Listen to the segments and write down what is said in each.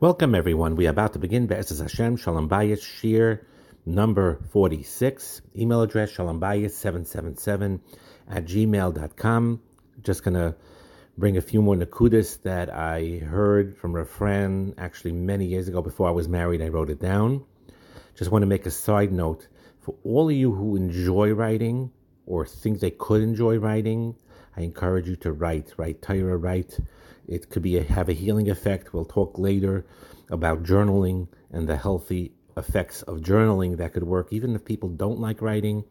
Welcome, everyone. We are about to begin Be'ezus Hashem Shalom Bayis Shiur number 46. Email address shalombayis777 at gmail.com. Just going to bring a few more nakudas that I heard from a friend actually many years ago before I was married. I wrote it down. Just want to make a side note for all of you who enjoy writing or think they could enjoy writing. I encourage you to write, write Torah, write. It could be a, have a healing effect. We'll talk later about journaling and the healthy effects of journaling that could work, even if people don't like writing.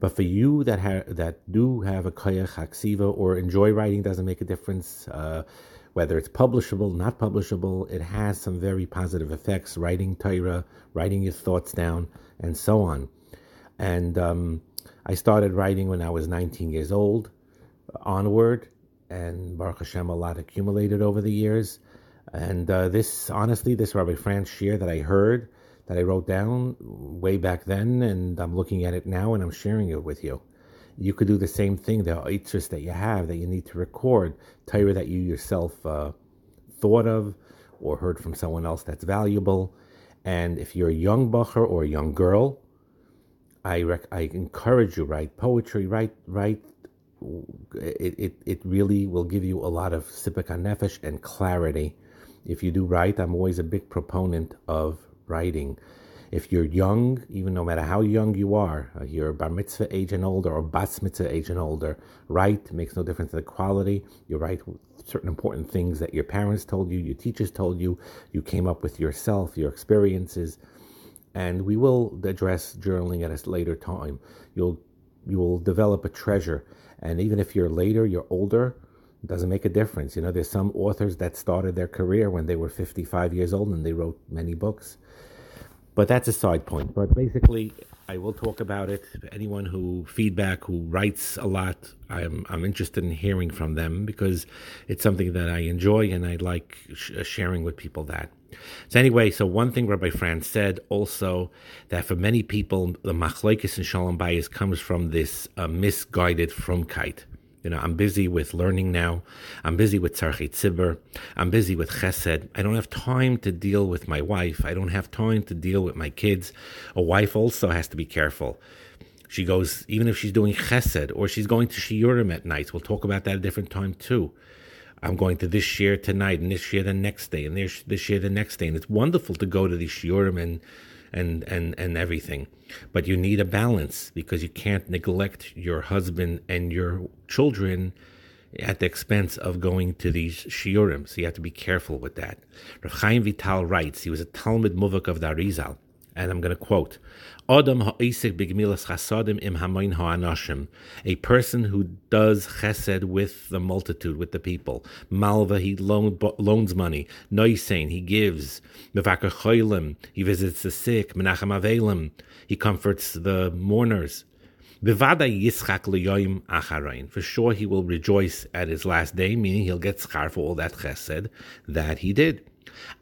But for you that ha- that do have a koyach haksiva or enjoy writing, doesn't make a difference. Uh, whether it's publishable, not publishable, it has some very positive effects. Writing Torah, writing your thoughts down, and so on. And um, I started writing when I was 19 years old, onward, and Baruch Hashem, a lot accumulated over the years. And uh, this, honestly, this Rabbi Frand Shiur that I heard, that I wrote down way back then, and I'm looking at it now and I'm sharing it with you. You could do the same thing. The interest that you have that you need to record, Torah that you yourself uh, thought of or heard from someone else that's valuable. And if you're a young bacher or a young girl, I rec- I encourage you write poetry, write write. It, it, it really will give you a lot of sipik nefesh and clarity. If you do write, I'm always a big proponent of writing. If you're young, even no matter how young you are, uh, you're bar mitzvah age and older or bas mitzvah age and older, write makes no difference to the quality. You write certain important things that your parents told you, your teachers told you, you came up with yourself, your experiences, and we will address journaling at a later time. You'll you will develop a treasure, and even if you're later, you're older, doesn't make a difference. You know, there's some authors that started their career when they were 55 years old and they wrote many books. But that's a side point. But basically, I will talk about it. Anyone who feedback, who writes a lot, I'm I'm interested in hearing from them because it's something that I enjoy and I like sh- sharing with people that. So anyway, so one thing Rabbi Frand said also that for many people the machlekes and shalom bayis comes from this uh, misguided frumkeit. You know, I'm busy with learning now. I'm busy with Tzarchei Tzibur. I'm busy with Chesed. I don't have time to deal with my wife. I don't have time to deal with my kids. A wife also has to be careful. She goes, even if she's doing Chesed or she's going to Shiurim at night. We'll talk about that a different time too. I'm going to this year tonight and this year the next day and this, this the next day. And it's wonderful to go to these Shiurim and and and and everything but you need a balance because you can't neglect your husband and your children at the expense of going to these shiurim. So you have to be careful with that. Rav Chaim Vital writes, he was a Talmud Muvak of the Arizal, and I'm going to quote, Adam ha'isik b'gemilas chasadim im hamoin ha'anashim, a person who does chesed with the multitude, with the people. Malva, he loan, loans money. Noisein, he gives. Mevakar choilim, he visits the sick. Menachem avelim, he comforts the mourners. yischak For sure he will rejoice at his last day, meaning he'll get schar for all that chesed that he did.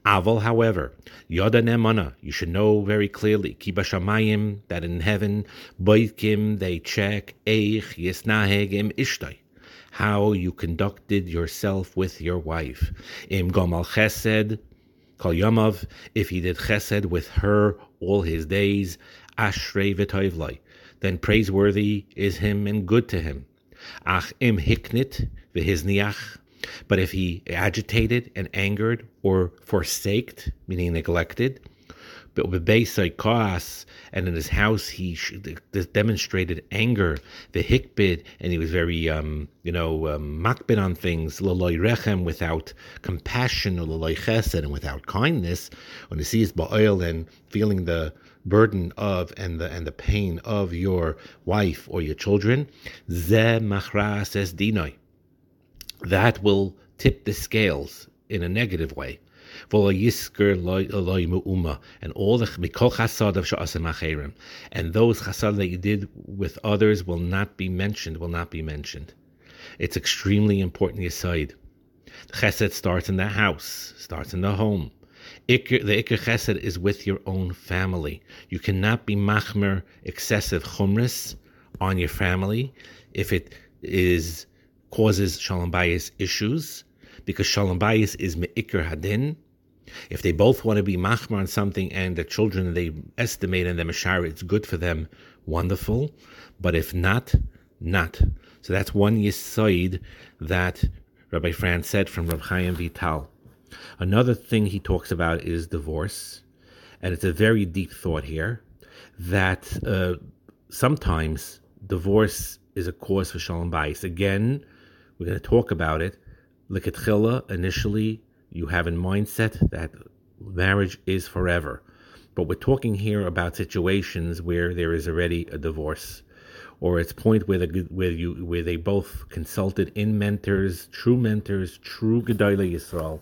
Aval, however, Yoda Nemana, you should know very clearly, Kiba Shamayim, that in heaven, Boikim, they check, Eich Yisnahegim Ishtai, how you conducted yourself with your wife. Im Gomal Chesed, Kol Yamav, if he did Chesed with her all his days, Ashrei V'toivlai, then praiseworthy is him and good to him. Ach im Hiknit, V'hizniach, but if he agitated and angered or forsaked, meaning neglected, but and in his house he demonstrated anger, the hikbid, and he was very, um, you know, um, makbid on things, rechem, without compassion, chesed, and without kindness, when he sees ba'oil and feeling the burden of and the and the pain of your wife or your children, ze machra says dinoi that will tip the scales in a negative way. And all the and those chasad that you did with others will not be mentioned, will not be mentioned. It's extremely important aside. The chesed starts in the house, starts in the home. Iker, the ikr chesed is with your own family. You cannot be machmer excessive chumris on your family if it is causes shalom bayis issues because shalom bayis is me'ikr hadin. If they both want to be machmar on something and the children they estimate in the mashar, it's good for them, wonderful. But if not, not. So that's one yisoid that Rabbi Frand said from Rabbi Chaim Vital. Another thing he talks about is divorce, and it's a very deep thought here that uh, sometimes divorce is a cause for shalom bayis. Again, we're going to talk about it. Look at chila. Initially, you have in mindset that marriage is forever, but we're talking here about situations where there is already a divorce, or it's point where the where you where they both consulted in mentors, true mentors, true gedolei Yisrael,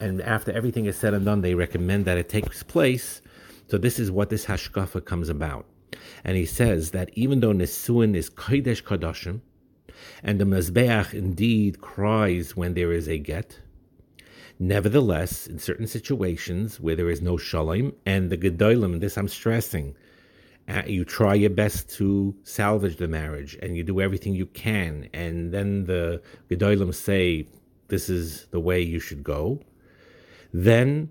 and after everything is said and done, they recommend that it takes place. So this is what this hashkafa comes about. And he says that even though Nisuin is Kodesh Kadashim, and the Mezbeach indeed cries when there is a get, nevertheless, in certain situations where there is no Shalom, and the Gedolim, this I'm stressing, uh, you try your best to salvage the marriage, and you do everything you can, and then the Gedolim say, this is the way you should go, then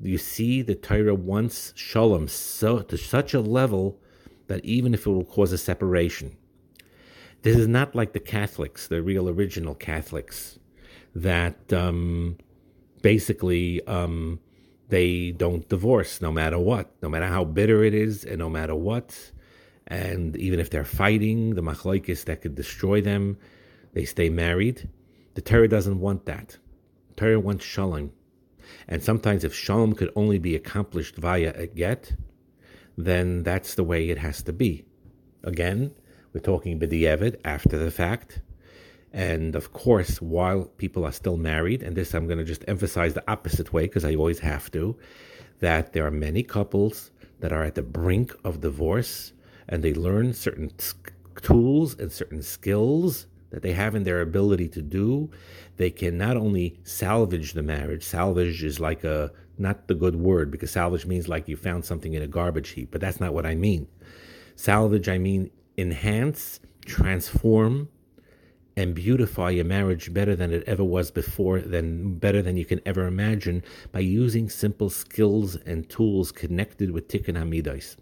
you see the Torah wants Shalom so, to such a level that even if it will cause a separation, this is not like the Catholics, the real original Catholics, that um, basically um, they don't divorce no matter what, no matter how bitter it is, and no matter what. And even if they're fighting, the machlaikis that could destroy them, they stay married. The Torah doesn't want that. The Torah wants shalom. And sometimes, if shalom could only be accomplished via a get, then that's the way it has to be. Again, we're talking b'di'evid after the fact. And of course, while people are still married, and this I'm going to just emphasize the opposite way because I always have to, that there are many couples that are at the brink of divorce and they learn certain tools and certain skills that they have in their ability to do. They can not only salvage the marriage, salvage is like a not the good word because salvage means like you found something in a garbage heap, but that's not what I mean. Salvage, I mean enhance, transform, and beautify your marriage better than it ever was before, than better than you can ever imagine by using simple skills and tools connected with Tikkun Hamidas.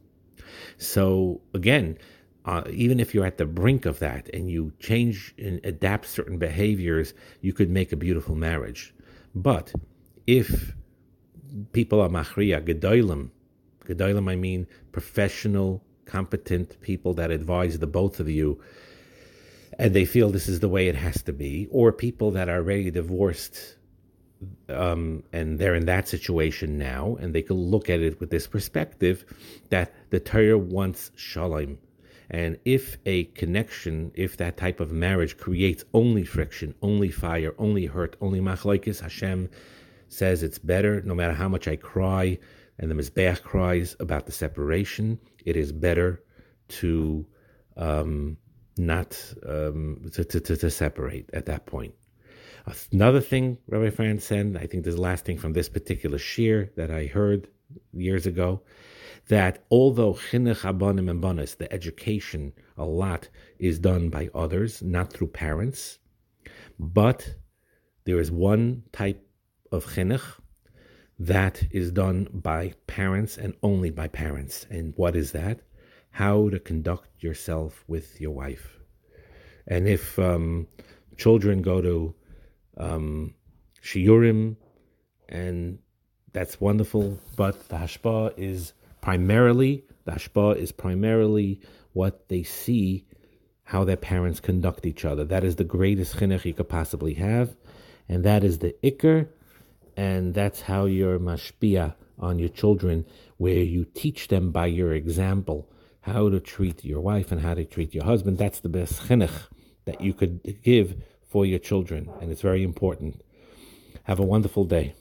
So again, uh, even if you're at the brink of that and you change and adapt certain behaviors, you could make a beautiful marriage. But if people are machriya, gedolim, gedolim, I mean professional, competent people that advise the both of you, and they feel this is the way it has to be, or people that are already divorced um, and they're in that situation now, and they can look at it with this perspective that the Torah wants shalom. And if a connection, if that type of marriage creates only friction, only fire, only hurt, only machlaikis, Hashem says it's better, no matter how much I cry, and the Mizbeach cries about the separation, it is better to um, not um, to, to, to, separate at that point. Another thing Rabbi Frand said, I think the last thing from this particular shiur that I heard years ago, that although chinuch abanim and banas, the education a lot is done by others, not through parents, but there is one type of chinuch that is done by parents and only by parents. And what is that? How to conduct yourself with your wife. And if um, children go to um, shiurim, and that's wonderful, but the hashpa is primarily, the hashpa is primarily what they see how their parents conduct each other. That is the greatest chinuch you could possibly have, and that is the ikr and that's how you're mashpia on your children, where you teach them by your example how to treat your wife and how to treat your husband. That's the best chinuch that you could give for your children, and it's very important. Have a wonderful day.